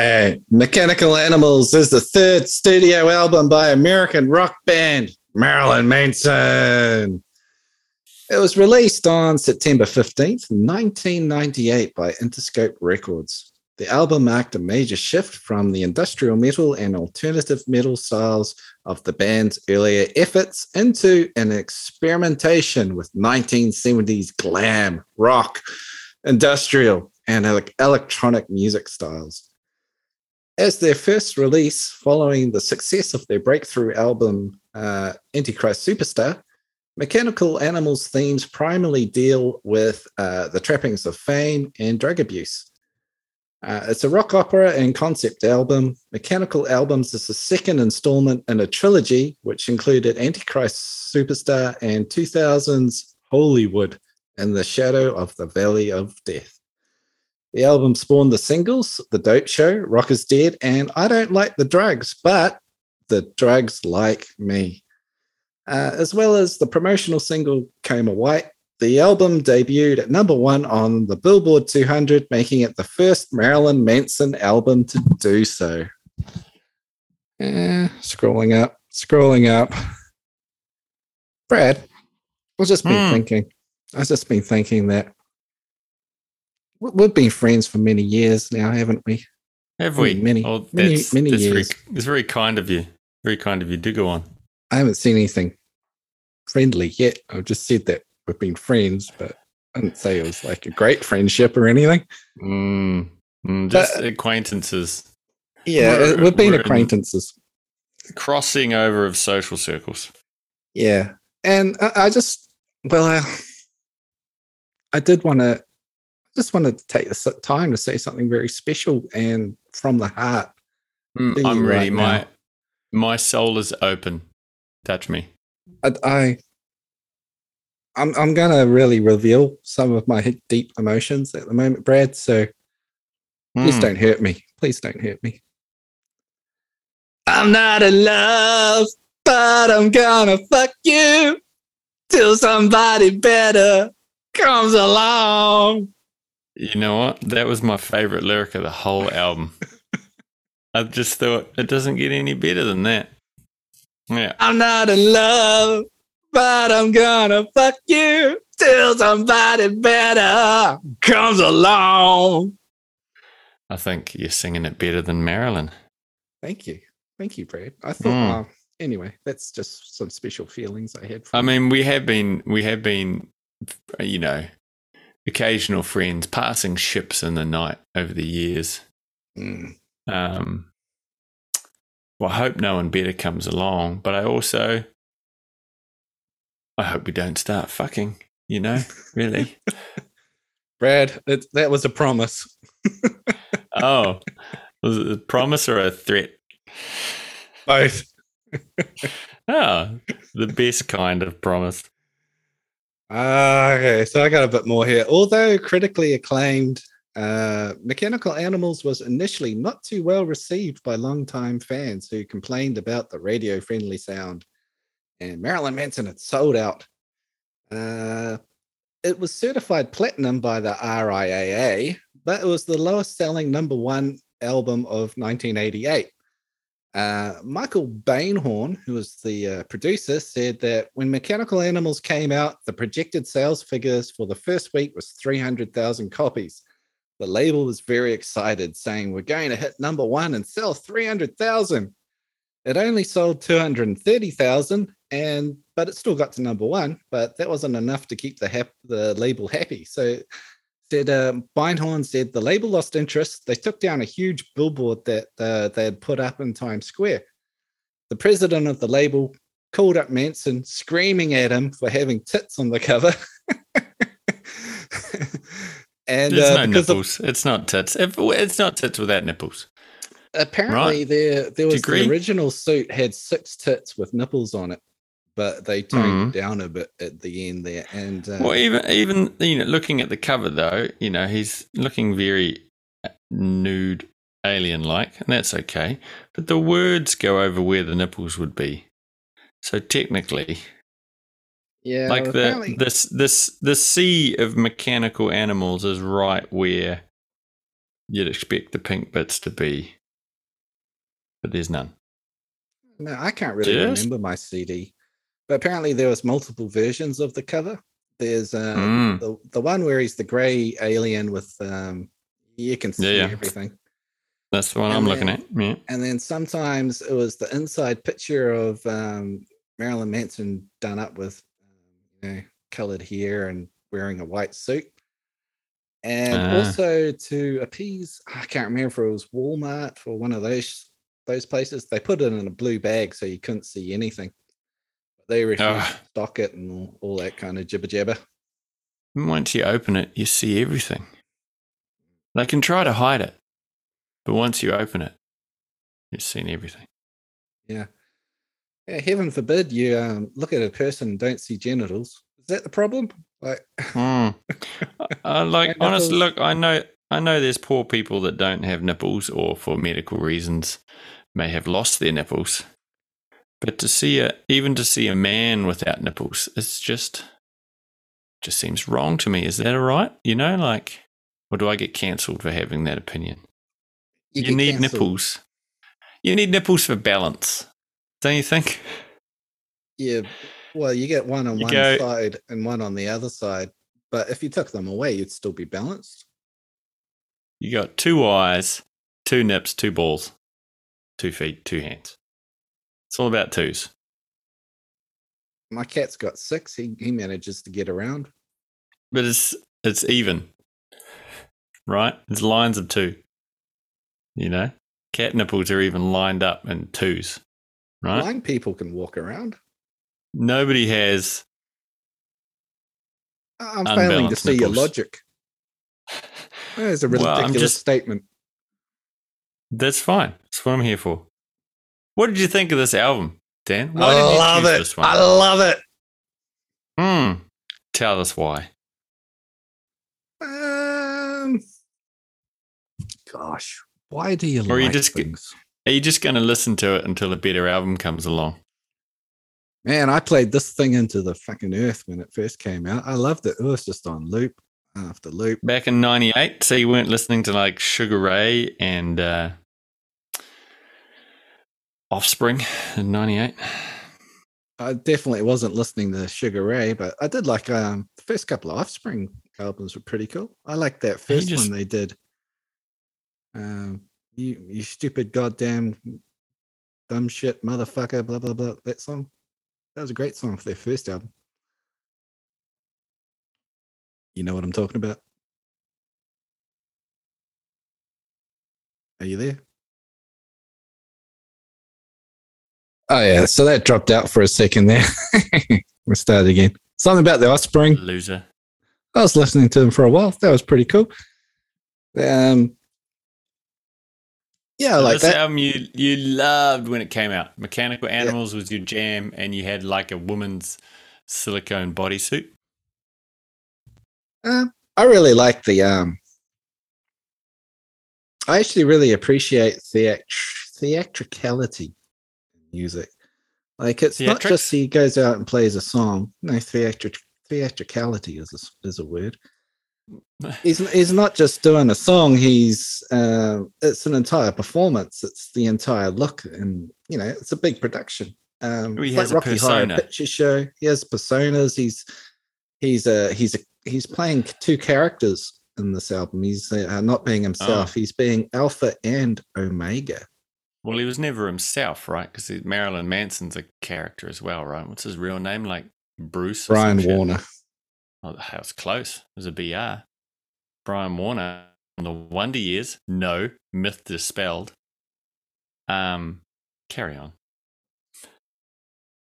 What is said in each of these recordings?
right. Mechanical Animals is the third studio album by American rock band Marilyn Manson. It was released on September 15th, 1998 by Interscope Records. The album marked a major shift from the industrial metal and alternative metal styles of the band's earlier efforts into an experimentation with 1970s glam, rock, industrial, and electronic music styles. As their first release following the success of their breakthrough album, uh, Antichrist Superstar, Mechanical Animals themes primarily deal with uh, the trappings of fame and drug abuse. Uh, it's a rock opera and concept album. Mechanical Albums is the second installment in a trilogy, which included Antichrist Superstar and 2000's Hollywood in the Shadow of the Valley of Death. The album spawned the singles The Dope Show, Rock is Dead, and I Don't Like the Drugs, but the drugs like me. Uh, as well as the promotional single Coma White. The album debuted at number one on the Billboard 200, making it the first Marilyn Manson album to do so. Eh, scrolling up, scrolling up. Brad, I've just been mm. thinking. I've just been thinking that we've been friends for many years now, haven't we? Have we? Many, oh, many, many years. Very, it's very kind of you. Very kind of you. Do go on. I haven't seen anything friendly yet. I've just said that we've been friends, but I didn't say it was like a great friendship or anything. Mm, mm, just but, acquaintances. Yeah, we're, we've been acquaintances. Crossing over of social circles. Yeah. And I, I just, well, I, I did want to just wanted to take the time to say something very special and from the heart. Mm, I'm ready. Right my now. my soul is open. Touch me. I, I I'm I'm gonna really reveal some of my deep emotions at the moment, Brad. So mm. please hmm. don't hurt me. Please don't hurt me. I'm not in love, but I'm gonna fuck you till somebody better comes along. You know what? That was my favorite lyric of the whole album. I just thought it doesn't get any better than that. Yeah. I'm not in love, but I'm gonna fuck you till somebody better comes along. I think you're singing it better than Marilyn. Thank you. Thank you, Brad. I thought, mm. uh, anyway, that's just some special feelings I had. I mean, we have been, we have been, you know, occasional friends, passing ships in the night over the years. Mm. Um, well, I hope no one better comes along, but I also, I hope we don't start fucking. You know, really, Brad. It, that was a promise. oh, was it a promise or a threat? Both. oh, the best kind of promise. Uh, okay, so I got a bit more here. Although critically acclaimed, uh, Mechanical Animals was initially not too well received by longtime fans who complained about the radio friendly sound, and Marilyn Manson had sold out. Uh, it was certified platinum by the RIAA, but it was the lowest selling number one album of 1988. Uh, Michael Beinhorn, who was the uh, producer, said that when Mechanical Animals came out, the projected sales figures for the first week was 300,000 copies. The label was very excited, saying, We're going to hit number one and sell 300,000. It only sold 230,000, and but it still got to number one, but that wasn't enough to keep the, hap- the label happy. So said um, Beinhorn said the label lost interest. They took down a huge billboard that uh, they had put up in Times Square. The president of the label called up Manson, screaming at him for having tits on the cover. and There's uh, no nipples. Of, it's not tits. It's not tits without nipples. Apparently, right? there there was the original suit had six tits with nipples on it but they toned mm. down a bit at the end there. And uh, well, even even you know, looking at the cover though, you know, he's looking very nude, alien like, and that's okay. But the words go over where the nipples would be, so technically. Yeah, like the this this the sea of mechanical animals is right where you'd expect the pink bits to be, but there's none. No, I can't really Just- remember my CD, but apparently there was multiple versions of the cover. There's um, Mm. the the one where he's the grey alien with um, you can see Yeah, yeah. everything, That's the one And I'm looking at. Yeah. and then sometimes it was the inside picture of um, Marilyn Manson done up with um, you know colored hair and wearing a white suit. And Ah. also to appease, I can't remember if it was Walmart or one of those those places. They put it in a blue bag so you couldn't see anything. They refused Ah. to stock it and all, all that kind of jibber jabber. Once you open it, you see everything. They can try to hide it, but once you open it, you've seen everything. Yeah. Yeah, heaven forbid you um, look at a person and don't see genitals. Is that the problem? Like, Mm. I like honestly, look, I know, I know, there's poor people that don't have nipples, or for medical reasons, may have lost their nipples. But to see a, even to see a man without nipples, it's just, just seems wrong to me. Is that all right? You know, like, or do I get cancelled for having that opinion? You, get need cancelled. nipples. You need nipples for balance, don't you think? Yeah. Well, you get one on You one go- side and one on the other side. But if you took them away, you'd still be balanced. You got two eyes, two nips, two balls, two feet, two hands. It's all about twos. My cat's got six. He he manages to get around. But it's it's even. Right? It's lines of two. You know? Cat nipples are even lined up in twos. Right? Blind people can walk around. Nobody has I'm failing to see your logic. That's a Well, I'm ridiculous just- statement. that's fine. That's what I'm here for. What did you think of this album, Dan? Why I did you love it. this one? I love it. Hmm. Tell us why. Um, gosh, why do you Or you just things? Are you just going to listen to it until a better album comes along? Man, I played this thing into the fucking earth when it first came out. I loved it. It was just on loop after loop. Back in 98, so you weren't listening to like Sugar Ray and uh, Offspring in 98? I definitely wasn't listening to Sugar Ray, but I did like um the first couple of Offspring albums were pretty cool. I like that first just- one they did. Um, you you stupid goddamn dumb shit motherfucker, blah blah blah. That song, that was a great song for their first album. You know what I'm talking about? Are you there? Oh yeah, so that dropped out for a second there. we'll start again. Something about the offspring. Loser. I was listening to them for a while. That was pretty cool. Um, yeah, I So like this that. album you, you loved when it came out. Mechanical Animals was your jam, and you had like a woman's silicone bodysuit. Uh, I really like the. Um, I actually really appreciate theatr- theatricality music. Like it's not just he goes out and plays a song. No, theatric theatricality is a, is a word. He's he's not just doing a song. He's uh, it's an entire performance. It's the entire look, and you know it's a big production. Um, He it's has a like Rocky Horror persona. Picture Show. He has personas. He's he's a he's a he's playing two characters in this album. He's uh, not being himself. He's being Alpha and Omega. Well, he was never himself, right? Because Marilyn Manson's a character as well, right? What's his real name? Like Bruce? Brian shit? Warner. Oh, that was close. It was a BR. Brian Warner on the Wonder Years. No. Myth dispelled. Um, carry on.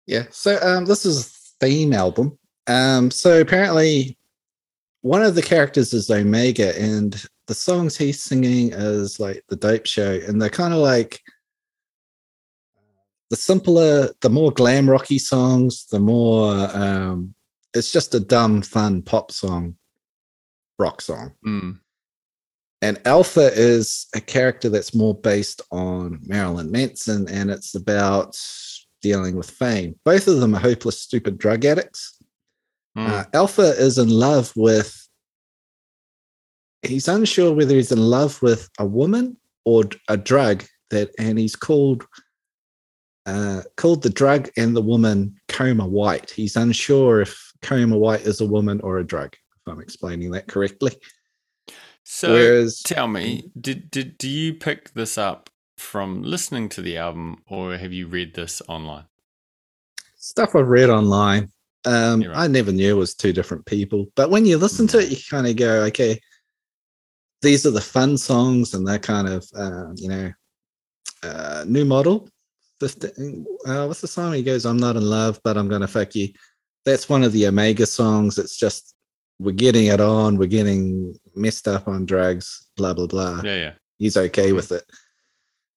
Yeah. So um, this is a theme album. Um, so apparently, one of the characters is Omega, and the songs he's singing is like the Dope Show, and they're kind of like the simpler, the more glam rocky songs, the more um, it's just a dumb, fun pop song, rock song. Mm. And Alpha is a character that's more based on Marilyn Manson, and it's about dealing with fame. Both of them are hopeless, stupid drug addicts. Mm. Uh, Alpha is in love with he's unsure whether he's in love with a woman or a drug that, and he's called uh, called the drug and the woman Coma White. He's unsure if Coma White is a woman or a drug. If I'm explaining that correctly. So Whereas, tell me, did did do you pick this up from listening to the album, or have you read this online? Stuff I've read online. Um, right. I never knew it was two different people, but when you listen to it, you kind of go, okay, these are the fun songs, and they're kind of, uh, you know, uh, new model. Uh, what's the song? He goes, "I'm not in love, but I'm gonna fuck you." That's one of the Omega songs. It's just we're getting it on, we're getting messed up on drugs, blah blah blah. Yeah, yeah. He's okay with it.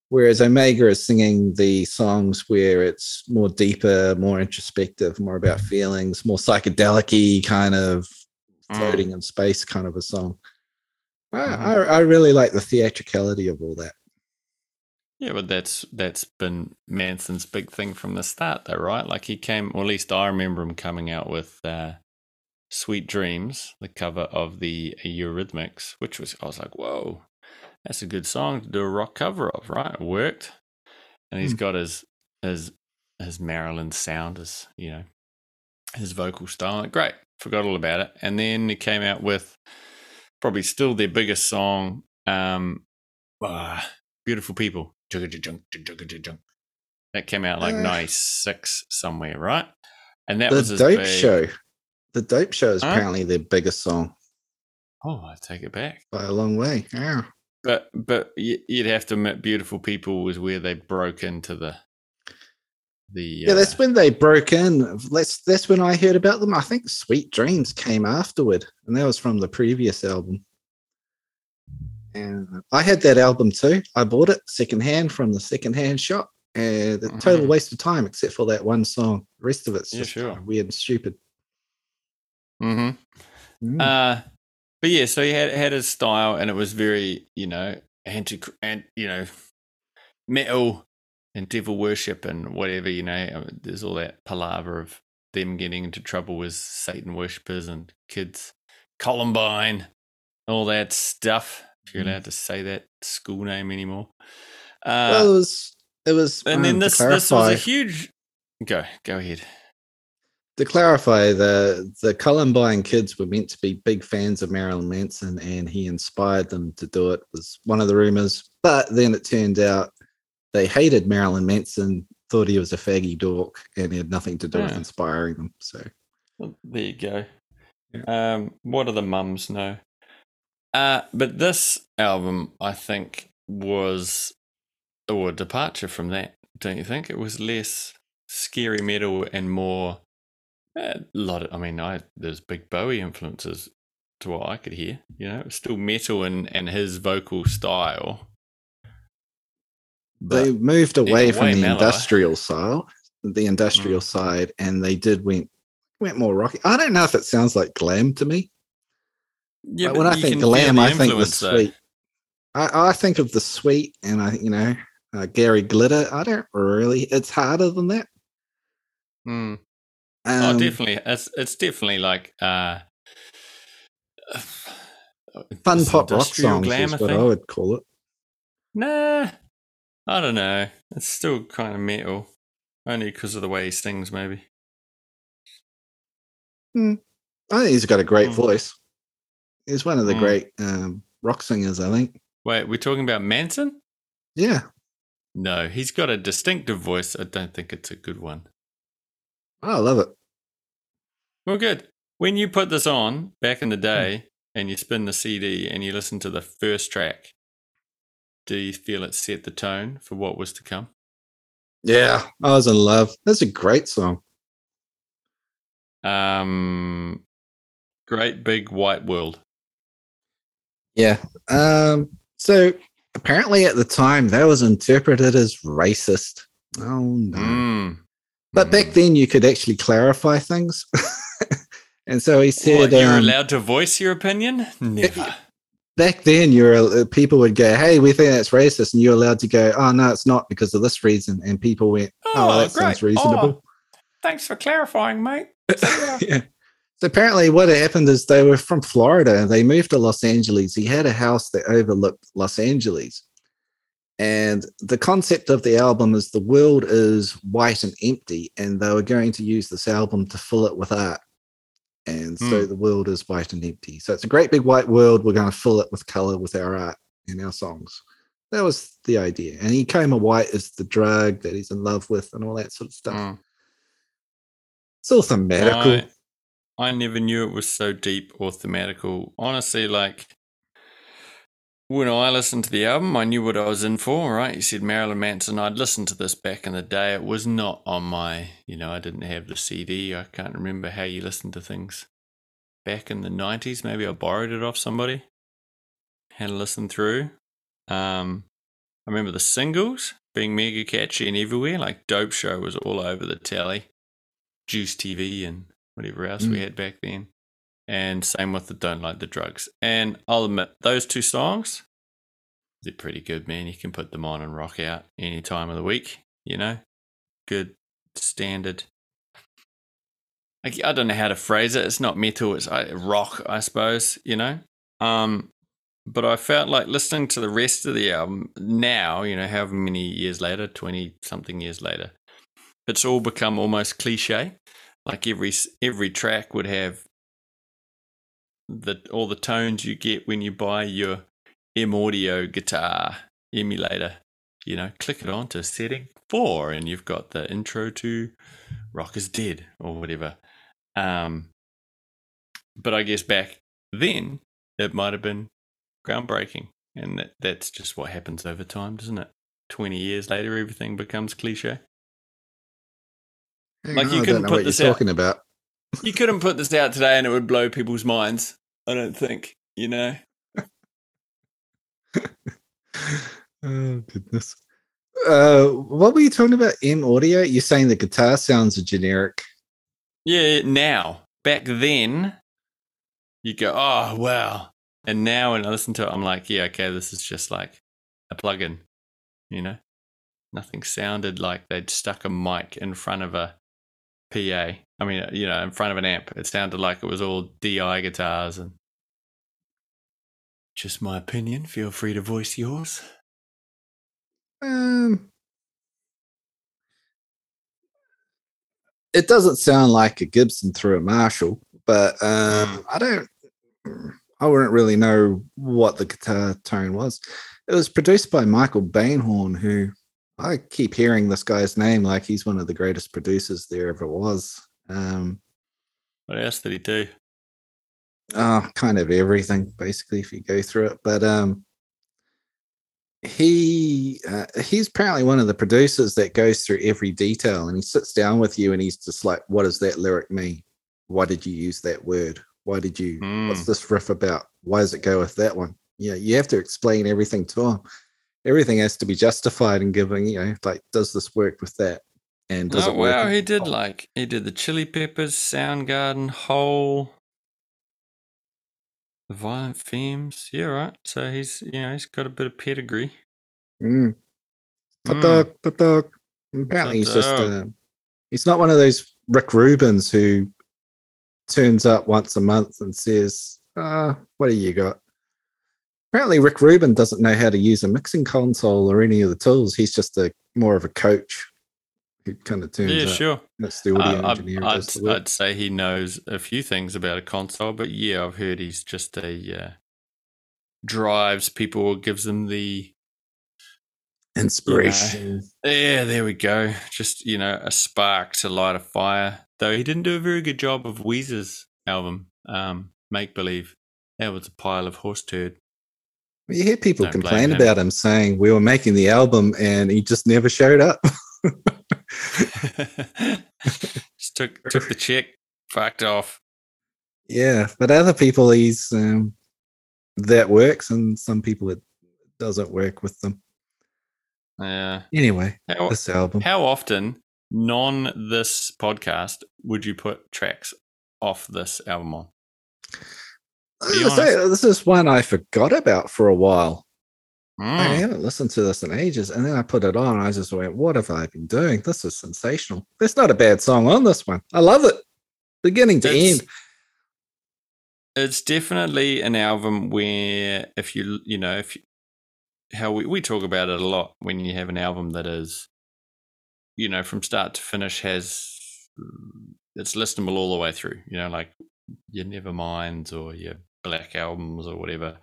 Whereas Omega is singing the songs where it's more deeper, more introspective, more about feelings, more psychedelic kind of mm. floating mm. in space kind of a song. Mm-hmm. I, I really like the theatricality of all that. Yeah, but that's that's been Manson's big thing from the start, though, right? Like he came, or at least I remember him coming out with uh, "Sweet Dreams," the cover of the Eurythmics, which was I was like, whoa, that's a good song to do a rock cover of, right? It worked, and he's mm. got his his his Marilyn sound, his you know his vocal style. Like, great, forgot all about it, and then he came out with probably still their biggest song, um, uh, "Beautiful People." That came out like uh, '96 somewhere, right? And that the was the Dope big... Show. The Dope Show is apparently their biggest song. Oh, I take it back by a long way. Yeah. But but you'd have to admit, "Beautiful People" was where they broke into the the. Yeah, uh, that's when they broke in. That's that's when I heard about them. I think "Sweet Dreams" came afterward, and that was from the previous album. And I had that album too. I bought it secondhand from the secondhand shop. And a total mm-hmm. waste of time, except for that one song. The rest of it's yeah, just sure. weird and stupid. Mm-hmm. Mm. Uh, but yeah, so he had had his style, and it was very, you know, anti, and you know, metal and devil worship and whatever. You know, uh, there's all that palaver of them getting into trouble with Satan worshippers and kids, Columbine, all that stuff. If you're mm. allowed to say that school name anymore. Uh, well, it was. It was. And um, then this this was a huge. Go go ahead to clarify, the the Columbine kids were meant to be big fans of Marilyn Manson, and he inspired them to do it. Was one of the rumors, but then it turned out they hated Marilyn Manson, thought he was a faggy dork, and he had nothing to do yeah. with inspiring them. So well, there you go. Yeah. Um, what do the mums know? Uh, but this album, I think, was a departure from that. Don't you think? It was less scary metal and more a lot of, I mean, I there's big Bowie influences to what I could hear. You know, still metal and and his vocal style. They moved away from the mellower. industrial style, the industrial mm. side, and they did went went more rocky. I don't know if it sounds like glam to me. Yeah, but when I think glam, I think the sweet. I, I, think of the sweet, and I, you know, uh, Gary Glitter. I don't really. It's harder than that. Mm. Oh, um, oh, definitely. It's it's definitely like uh, fun pop rock songs glam, is what I, I would call it. Nah, I don't know. It's still kind of metal, only because of the way he sings, maybe. Hmm. I think he's got a great mm. voice. He's one of the mm. great um, rock singers, I think. Wait, we're talking about Manson? Yeah. No, he's got a distinctive voice. I don't think it's a good one. Oh, I love it. Well, good. When you put this on back in the hmm. day and you spin the CD and you listen to the first track, do you feel it set the tone for what was to come? Yeah, I was in love. That's a great song. Um, great big white world. Yeah. Um. So apparently, at the time, that was interpreted as racist. Oh no. Mm. But back hmm. then, you could actually clarify things. and so he said, what, "You're um, allowed to voice your opinion." Never. Back then, you're uh, people would go, "Hey, we think that's racist," and you're allowed to go, "Oh no, it's not because of this reason." And people went, "Oh, oh that great. sounds reasonable." Oh, thanks for clarifying, mate. yeah. Apparently, what happened is they were from Florida and they moved to Los Angeles. He had a house that overlooked Los Angeles. And the concept of the album is the world is white and empty, and they were going to use this album to fill it with art. And so Hmm. the world is white and empty. So it's a great big white world. We're going to fill it with color with our art and our songs. That was the idea. And he Coma White as the drug that he's in love with and all that sort of stuff. Mm. It's all thematical. I, I never knew it was so deep or thematical. Honestly, like when I listened to the album, I knew what I was in for, right? You said Marilyn Manson. I'd listened to this back in the day. It was not on my, you know, I didn't have the CD. I can't remember how you listened to things back in the 90s. Maybe I borrowed it off somebody, had a listen through. Um, I remember the singles being mega catchy and everywhere. Like Dope Show was all over the telly, Juice TV, and whatever else we Mm. had back then. And same with the Don't Like the Drugs. And I'll admit, those two songs, they're pretty good, man. You can put them on and rock out any time of the week, you know? Good standard. I, I don't know how to phrase it. It's not metal, it's uh, rock, I suppose, you know? Um, but I felt like listening to the rest of the album now, you know, however many years later, 20 something years later, it's all become almost cliche. Like every every track would have the all the tones you get when you buy your M Audio guitar emulator. You know, click it on to setting four, and you've got the intro to Rock is Dead or whatever. Um, but I guess back then it might have been groundbreaking, and that, that's just what happens over time, doesn't it? Twenty years later, everything becomes cliche. Like, on, you couldn't put what this you're out. talking about. You couldn't put this out today, and it would blow people's minds. I don't think. You know. oh goodness. Uh, what were you talking about? M audio? You're saying the guitar sounds are generic. Yeah, now. Back then, you go, oh, wow. And now when I listen to it, I'm like, yeah, okay, this is just like a plug-in, you know? Nothing sounded like they'd stuck a mic in front of a PA. I mean, you know, in front of an amp. It sounded like it was all DI guitars and just my opinion. Feel free to voice yours. Um, it doesn't sound like a Gibson through a Marshall, but um, I don't. I wouldn't really know what the guitar tone was. It was produced by Michael Beinhorn, who I keep hearing this guy's name like he's one of the greatest producers there ever was. Um, What else did he do? uh, kind of everything basically if you go through it but um he uh, he's apparently one of the producers that goes through every detail and he sits down with you and he's just like what does that lyric mean why did you use that word why did you what's Mm. this riff about why does it go with that one yeah you have to explain everything to him everything has to be justified and giving you know like does this work with that and does Oh it work wow, he did like he did the Chili Peppers, Soundgarden, Hole, the Violent Femmes. Yeah, right. So he's you know he's got a bit of pedigree. Mm. Hot Mm. dog, hot dog. Apparently, he's just uh, he's not one of those Rick Rubins who turns up once a month and says, uh, "What do you got?" Apparently, Rick Rubin doesn't know how to use a mixing console or any of the tools. He's just a more of a coach who kind of turns Yeah, up. sure. That's the audio I'd, does I'd, the work. I'd say he knows a few things about a console, but yeah, I've heard he's just a uh, drives people, gives them the Inspiration. yeah. There we go. Just you know a spark to light a fire. Though he didn't do a very good job of Weezer's album, um, Make Believe. That was a pile of horse turd. You hear people Don't complain about him saying we were making the album and he just never showed up. Just took took the check, fucked off. Yeah, but other people, he's um, that works, and some people it doesn't work with them. Yeah. Anyway, How, this album. how often, non this podcast, would you put tracks off this album on? Uh, this is one I forgot about for a while. I Mm. haven't listened to this in ages, and then I put it on. And I was just went, "What have I been doing? This is sensational." There's not a bad song on this one. I love it, beginning to It's- end. it's definitely an album where if you you know if you, how we, we talk about it a lot when you have an album that is you know from start to finish has it's listenable all the way through you know like your neverminds or your black albums or whatever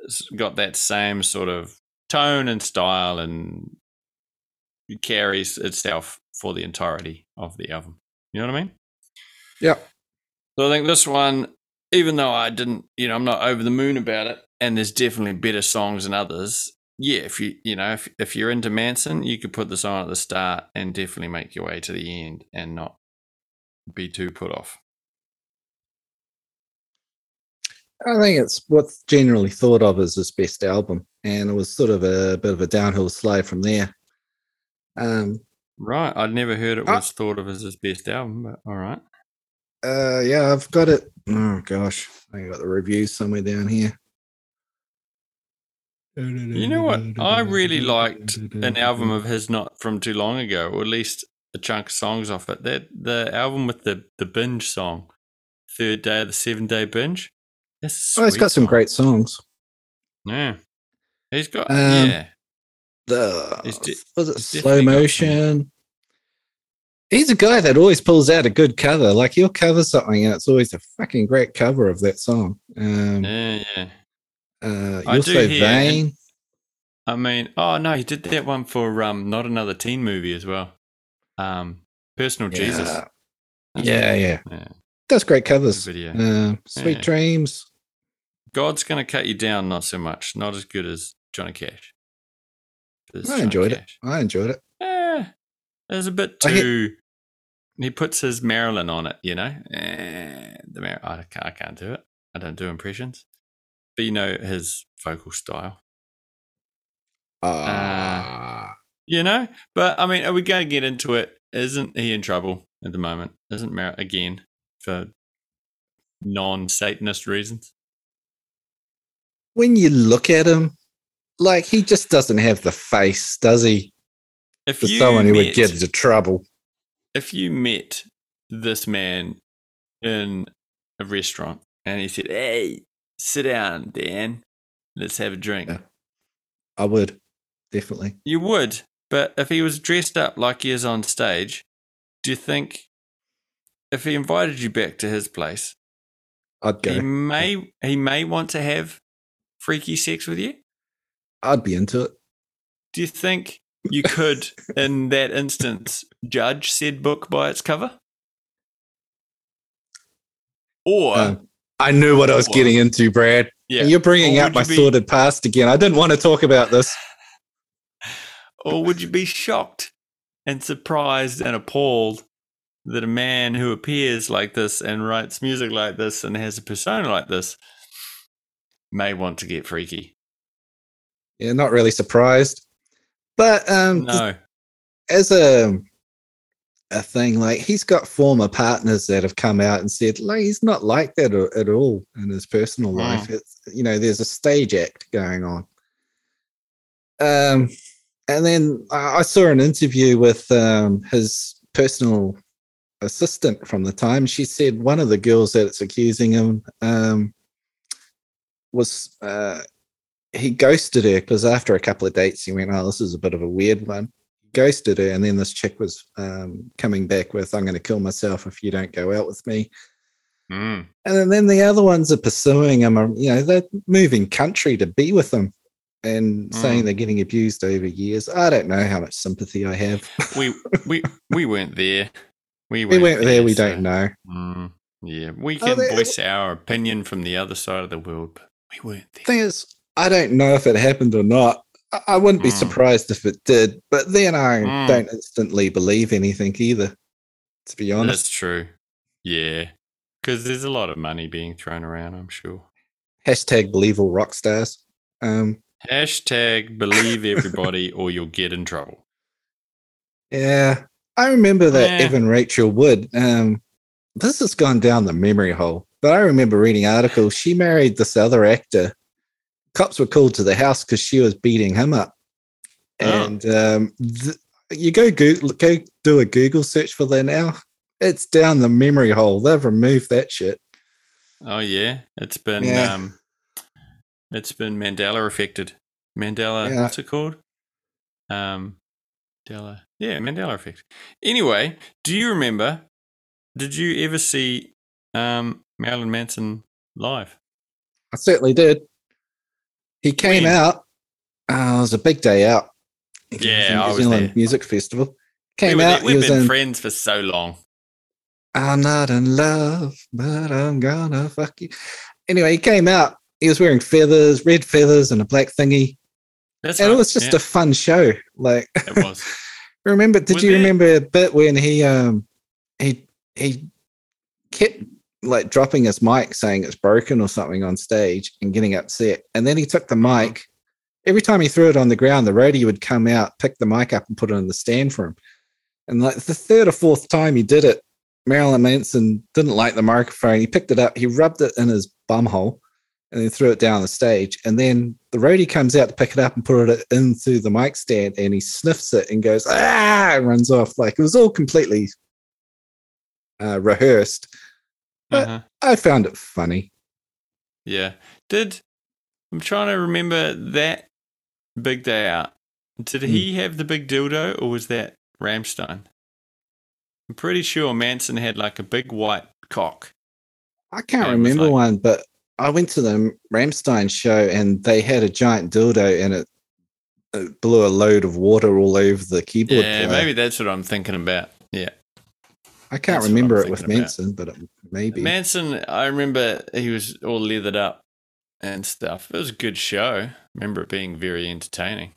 it's got that same sort of tone and style and carries itself for the entirety of the album you know what i mean Yeah. so i think this one even though I didn't, you know, I'm not over the moon about it, and there's definitely better songs than others. Yeah, if you, you know, if if you're into Manson, you could put the song at the start and definitely make your way to the end and not be too put off. I think it's what's generally thought of as his best album, and it was sort of a bit of a downhill slide from there. Um, Right, I'd never heard it was thought of as his best album, but all right. uh, yeah, I've got it. Oh gosh, I got the reviews somewhere down here. You know what? I really liked an album of his not from too long ago, or at least a chunk of songs off it. That the album with the the binge song, third day of the seven day binge. That's Oh, he's got some great songs. Yeah, he's got Um, yeah. The de- was it slow definitely got some- motion? He's a guy that always pulls out a good cover. Like he'll cover something, and it's always a fucking great cover of that song. Um, Yeah, yeah. uh, do say hear- vain. I mean, oh no, he did that one for um, not another teen movie as well. Um, Personal Jesus. Yeah, That's yeah, yeah. yeah. Does great covers. Uh, Sweet Yeah. Dreams. God's gonna cut you down, not so much, not as good as Johnny Cash. As I Johnny enjoyed Cash. it. I enjoyed it. Eh, there's a bit too. He puts his Marilyn on it, you know. Eh, the Mar- I can't, I can't do it. I don't do impressions, but you know his vocal style. Ah, You know, but I mean, are we going to get into it? Isn't he in trouble at the moment? Isn't Mar again for non-Satanist reasons? When you look at him, like he just doesn't have the face, does he? If For someone who met, would get into trouble. if you met this man in a restaurant and he said, "Hey, sit down, Dan, let's have a drink," Yeah. I would definitely. you would. But if he was dressed up like he is on stage, do you think if he invited you back to his place, I'd go. he may he may want to have freaky sex with you? I'd be into it. Do you think you could, in that instance, judge said book by its cover? Or, Um, I knew what I was Or- getting into, Brad. yeah, And you're bringing Or up my be- sordid past again. I didn't want to talk about this. or would you be shocked and surprised and appalled that a man who appears like this and writes music like this and has a persona like this may want to get freaky? Yeah, not really surprised. But um, No. as a a thing, like he's got former partners that have come out and said, like, he's not like that at all in his personal Mm. life. It's you know, there's a stage act going on. Um, and then I I saw an interview with um his personal assistant from the time. She said one of the girls that's accusing him um was uh he ghosted her because after a couple of dates he went, Oh, this is a bit of a weird one. Ghosted her, and then this chick was um coming back with, I'm gonna kill myself if you don't go out with me. Mm. And then, the other ones are pursuing him. um, You know, they're moving country to be with him and saying Mm. they're getting abused over years. I don't know how much sympathy I have. We we we weren't there. We we weren't there, we so- don't know. Mm, yeah, we Oh, can they- voice our opinion from the other side of the world, we weren't there. Thing is, I don't know if it happened or not. I, I wouldn't be Mm. surprised if it did, but then I Mm. don't instantly believe anything either, to be honest. That's true. Yeah, because there's a lot of money being thrown around. I'm sure. Hashtag believe all rock stars. Um, Hashtag believe everybody, or you'll get in trouble. Yeah, I remember that Yeah. Evan Rachel Wood. Um, this has gone down the memory hole, but I remember reading articles. She married this other actor. Cops were called to the house because she was beating him up. Oh. And um, th- you go Google, go do a Google search for that now. It's down the memory hole. They've removed that shit. Oh yeah, it's been Yeah. um, it's been Mandela affected. Mandela, Yeah. what's it called? Um, Mandela. Yeah, Mandela effect. Anyway, do you remember? Did you ever see um Marilyn Manson live? I certainly did. He came When? out. Uh, it was a big day out. Yeah, the I was Zealand there. Music Festival. Came there- out. We've been in. friends for so long. I'm not in love, but I'm gonna fuck you. Anyway, he came out. He was wearing feathers, red feathers, and a black thingy, That's and right. it was just yeah, a fun show. Like, it was. remember? Did Was you it? remember a bit when he um he he kept like dropping his mic, saying it's broken or something on stage, and getting upset, and then he took the mic. Every time he threw it on the ground, the roadie would come out, pick the mic up, and put it in the stand for him. And like the third or fourth time he did it, Marilyn Manson didn't like the microphone. He picked it up, he rubbed it in his bumhole, and then threw it down the stage. And then the roadie comes out to pick it up and put it into the mic stand, and he sniffs it and goes ah, and runs off. Like it was all completely uh, rehearsed. Uh-huh. I found it funny. Yeah. Did I'm trying to remember that big day out. Did he have the big dildo or was that Rammstein? I'm pretty sure Manson had like a big white cock. I can't Yeah, it was remember like- one, but I went to the Rammstein show and they had a giant dildo and it, it blew a load of water all over the keyboard. yeah, player. maybe that's what I'm thinking about. Yeah. I can't that's remember it with thinking about. Manson, but it, maybe. Manson, I remember he was all leathered up and stuff. It was a good show. remember it being very entertaining.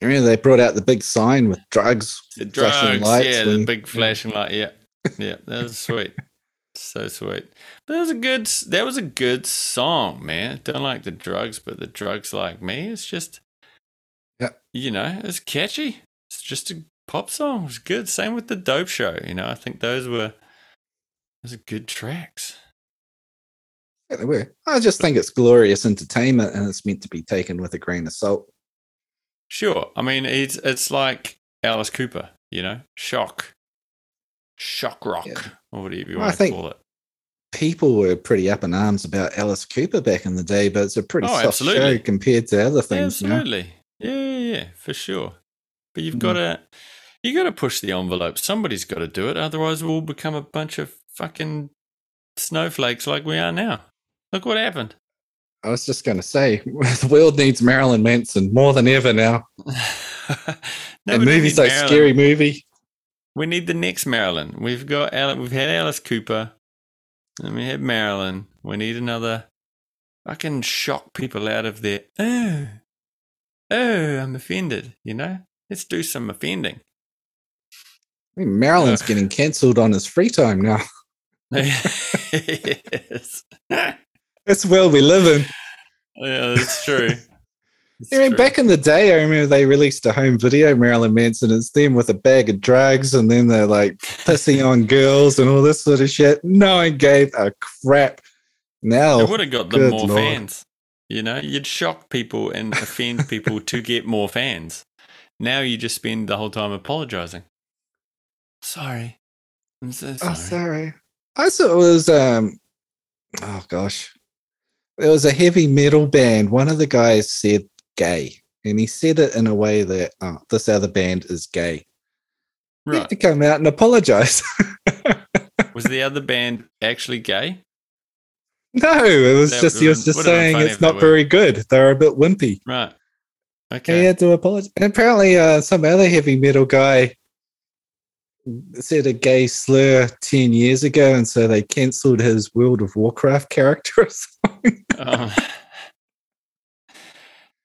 Remember they brought out the big sign with drugs, The flashing drugs, lights yeah, the big flashing light. Yeah, yeah, that was sweet, so sweet. But that was a good. That was a good song, man. Don't like the drugs, but the drugs like me. It's just, Yeah. you know, it's catchy. It's just a pop song. It's good. Same with the Dope Show. You know, I think those were those are good tracks. Yeah, they were. I just think it's glorious entertainment and it's meant to be taken with a grain of salt. Sure. I mean, it's it's like Alice Cooper. You know, shock, shock rock, Yeah. or whatever you Well, I want to think- call it. People were pretty up in arms about Alice Cooper back in the day, but it's a pretty Oh, soft absolutely. show compared to other things. absolutely. Yeah, yeah, yeah, for sure. But you've Mm. got to you got to push the envelope. Somebody's got to do it. Otherwise, we'll become a bunch of fucking snowflakes like we are now. Look what happened. I was just going to say, the world needs Marilyn Manson more than ever now. no, and movies like Marilyn. Scary Movie. We need the next Marilyn. We've got Al- we've had Alice Cooper, and we had Marilyn. We need another. fucking shock people out of their oh, oh, I'm offended. You know, let's do some offending. I mean, Marilyn's Ugh. getting cancelled on his free time now. yes. That's world we live in. Yeah, that's true. It's I mean, true. back in the day, I remember they released a home video, Marilyn Manson. It's them with a bag of drugs, and then they're like pissing on girls and all this sort of shit. No one gave a crap. Now, it would have got them more Lord. fans. You know, you'd shock people and offend people to get more fans. Now you just spend the whole time apologizing. Sorry. I'm so sorry. oh, sorry. I thought it was, um, oh gosh, there was a heavy metal band. One of the guys said gay, and he said it in a way that oh, this other band is gay. He had Right. to come out and apologize. Was the other band actually gay? no, it was That just he would've was been- just saying it's not very good. They're a bit wimpy. Right. He Okay. had to apologize. And apparently, uh, some other heavy metal guy said a gay slur 10 years ago, and so they cancelled his World of Warcraft character. or something. Um,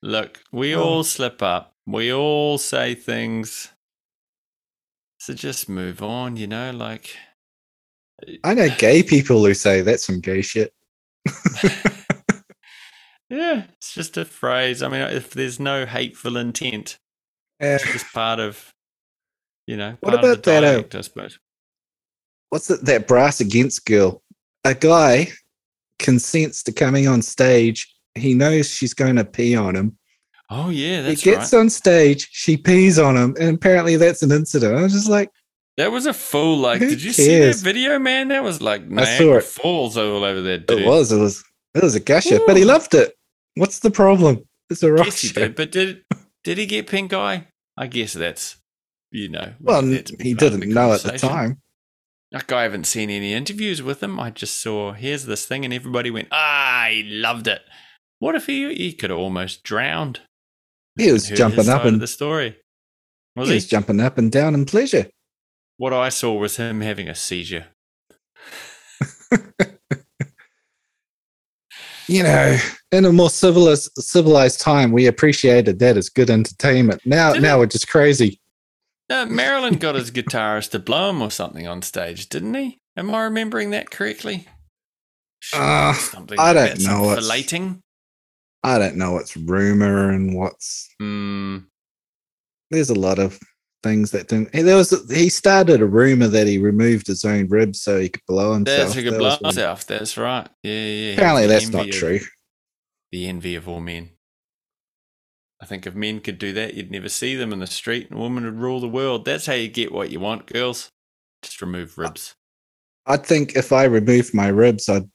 look, we Oh. all slip up. We all say things. So just move on, you know, like I know gay people who say that's some gay shit. Yeah, it's just a phrase. I mean, if there's no hateful intent, Uh, it's just part of, you know, What about that, uh, I suppose. what's that? that brass against girl? A guy consents to coming on stage. He knows she's going to pee on him. Oh yeah, that's He gets right. on stage, she pees on him, and apparently that's an incident. I was just like, That was a full like. Did you see that video, man? That was like I saw Niagara it. Falls all over that dude. It was. It was. It was a gusher, but he loved it. What's the problem? It's a rock Yes, show. did. But did did he get pink eye? I guess that's you know. Well, he didn't know at the time. Like I haven't seen any interviews with him. I just saw here's this thing, and everybody went, ah, he loved it. What if he he could have almost drowned? He was jumping up and the story. Was he he? was jumping up and down in pleasure. What I saw was him having a seizure. You know, in a more civilized civilized time, we appreciated that as good entertainment. Now, Did now it? we're just crazy. No, Marilyn got his guitarist to blow him or something on stage, didn't he? Am I remembering that correctly? Uh, Something I don't know. It's- Filleting. I don't know what's rumor and what's. Mm, There's a lot of things that didn't. There was. He started a rumor that he removed his own ribs so he could blow himself. that's a good That blow was one. That's right. Yeah, yeah. Apparently, that's not of- true. The envy of all men. I think if men could do that, you'd never see them in the street, and women would rule the world. That's how you get what you want, girls. Just remove ribs. I think if I removed my ribs, I'd.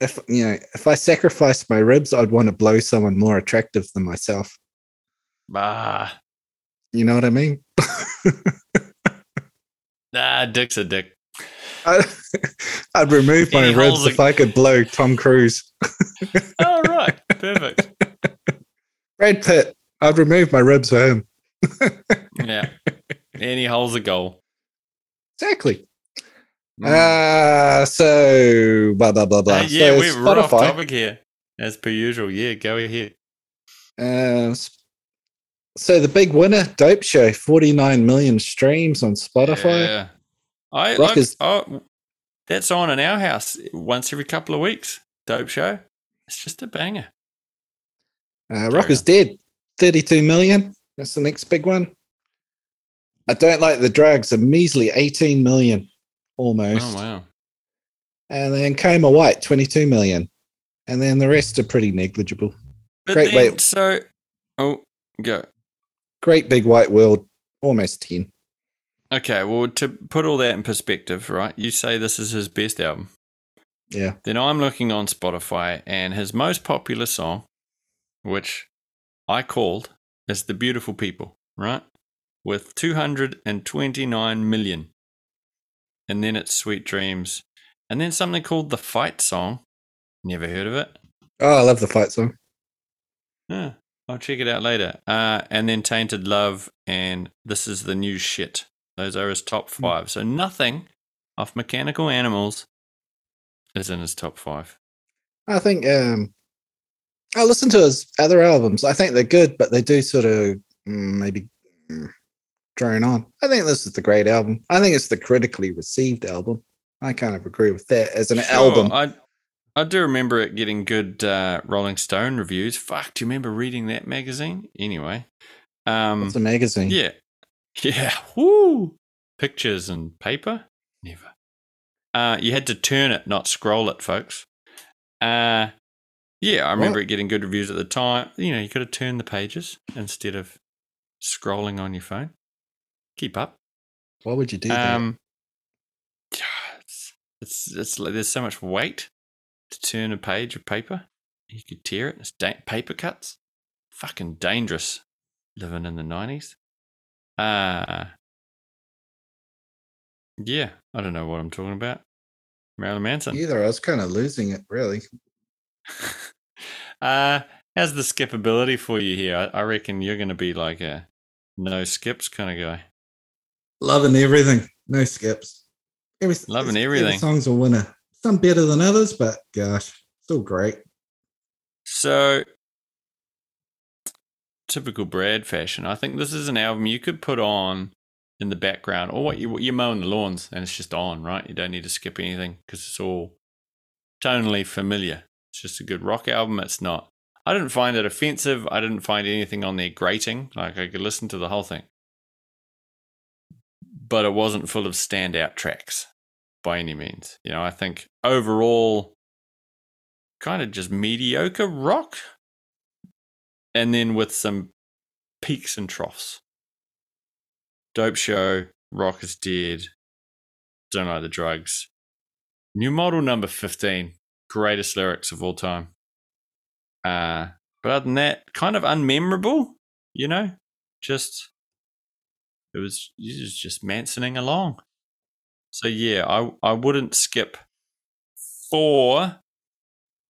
If you know, if I sacrificed my ribs, I'd want to blow someone more attractive than myself. Ah, You know what I mean? nah, dick's a dick. I, I'd remove my ribs if I could blow Tom Cruise. All right, perfect. Brad Pitt. I'd remove my ribs for him. Yeah. Any hole's a goal. Exactly. Mm. Uh, so blah blah blah blah. Uh, yeah, so we're, we're off topic here, as per usual. Yeah, go ahead. Uh, so the big winner, Dope Show, forty nine million streams on Spotify. Yeah. I Rock like, is- oh, that's on in our house once every couple of weeks. Dope show. It's just a banger. Uh, Rock is dead, thirty two million. That's the next big one. I don't like the drugs. A measly eighteen million, almost. Oh wow. And then Coma White, twenty two million, and then the rest are pretty negligible. But Great, then, wait. so oh go. Great Big White World, almost ten. Okay, well to put all that in perspective, right? You say this is his best album. Yeah. Then I'm looking on Spotify and his most popular song, which I called is The Beautiful People, right? With 229 million. And then it's Sweet Dreams. And then something called The Fight Song. Never heard of it. Oh, I love the fight song. Yeah, I'll check it out later. Uh, and then Tainted Love and This Is the New Shit. Those are his top Hmm. five. So nothing off Mechanical Animals is in his top five. I think um I listen to his other albums. I think they're good, but they do sort of mm, maybe mm, drone on. I think this is the great album. I think it's the critically received album. I kind of agree with that as an Sure, album. I I do remember it getting good uh, Rolling Stone reviews. Fuck, do you remember reading that magazine? Anyway, um, It's a magazine. yeah, yeah, woo, pictures and paper. Never. Uh, you had to turn it, not scroll it, folks. Uh, yeah, I remember What? it getting good reviews at the time. You know, you could have turned the pages instead of scrolling on your phone. Keep up. Why would you do that? Um, yeah, it's, it's it's like there's so much weight to turn a page of paper. You could tear it. It's da- paper cuts. Fucking dangerous. Living in the nineties. Uh yeah, I don't know what I'm talking about. Marilyn Manson. Either I was kind of losing it, really. uh, how's the skippability for you here? I, I reckon you're going to be like a no skips kind of guy. Loving everything. No skips. Every, Loving every everything. song's a winner. Some better than others, but gosh, still great. So, typical Brad fashion. I think this is an album you could put on in the background, or what you you're mowing the lawns and it's just on, right? You don't need to skip anything because it's all tonally familiar. It's just a good rock album. It's not. I didn't find it offensive. I didn't find anything on there grating. Like I could listen to the whole thing, but it wasn't full of standout tracks by any means. You know, I think overall kind of just mediocre rock and then with some peaks and troughs dope show Rock is dead. Don't like the drugs. New model number 15. Greatest lyrics of all time. Uh, but other than that, kind of unmemorable, you know? Just, it was, it was just Mansoning along. So yeah, I, I wouldn't skip four.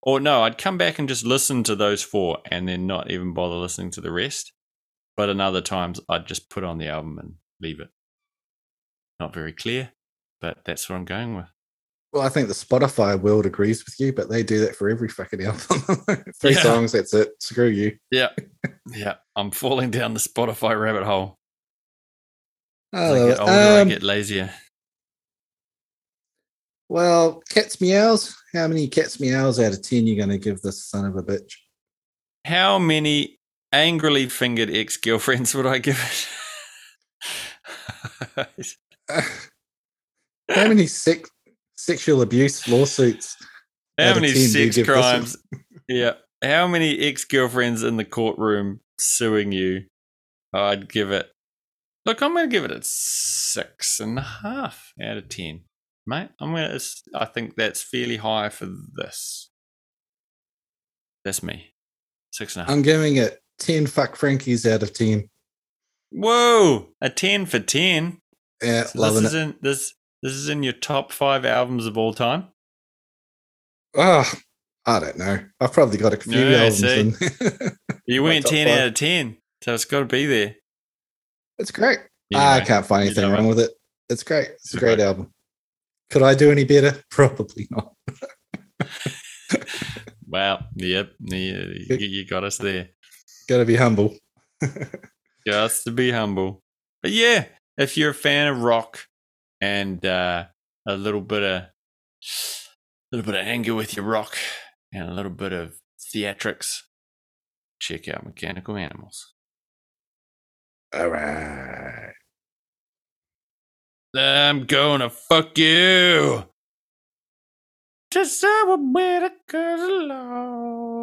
Or no, I'd come back and just listen to those four and then not even bother listening to the rest. But in other times, I'd just put on the album and leave it. Not very clear, but that's what I'm going with. Well, I think the Spotify world agrees with you, but they do that for every fucking album. Three Yeah. songs, that's it. Screw you. Yeah. yeah. I'm falling down the Spotify rabbit hole. I As I get it. older, I Um, get lazier. Well, cats meows. How many cats meows out of ten you going to give this son of a bitch? How many angrily fingered ex girlfriends would I give it? How many sex, sexual abuse lawsuits? How many 10 do you sex give this one? crimes? yeah. How many ex girlfriends in the courtroom suing you? I'd give it. Look, I'm going to give it a six and a half out of ten, mate. I'm going to. I think that's fairly high for this. That's me. Six and a half. I'm giving it ten fuck Frankies out of ten. Whoa, a ten for ten. Yeah, So loving this it. is in this. This is in your top five albums of all time. Oh, I don't know. I've probably got a few I albums. In. You went ten five. out of ten, so it's got to be there. it's great. I can't find anything wrong with it. It's great. It's a great great. album. Could I do any better? Probably not. Wow. Yep. You, you got us there. Got to be humble. Just to be humble. But yeah, if you're a fan of rock and uh, a little bit of a little bit of anger with your rock and a little bit of theatrics, check out Mechanical Animals. All right. I'm gonna fuck you. Just say what better alone.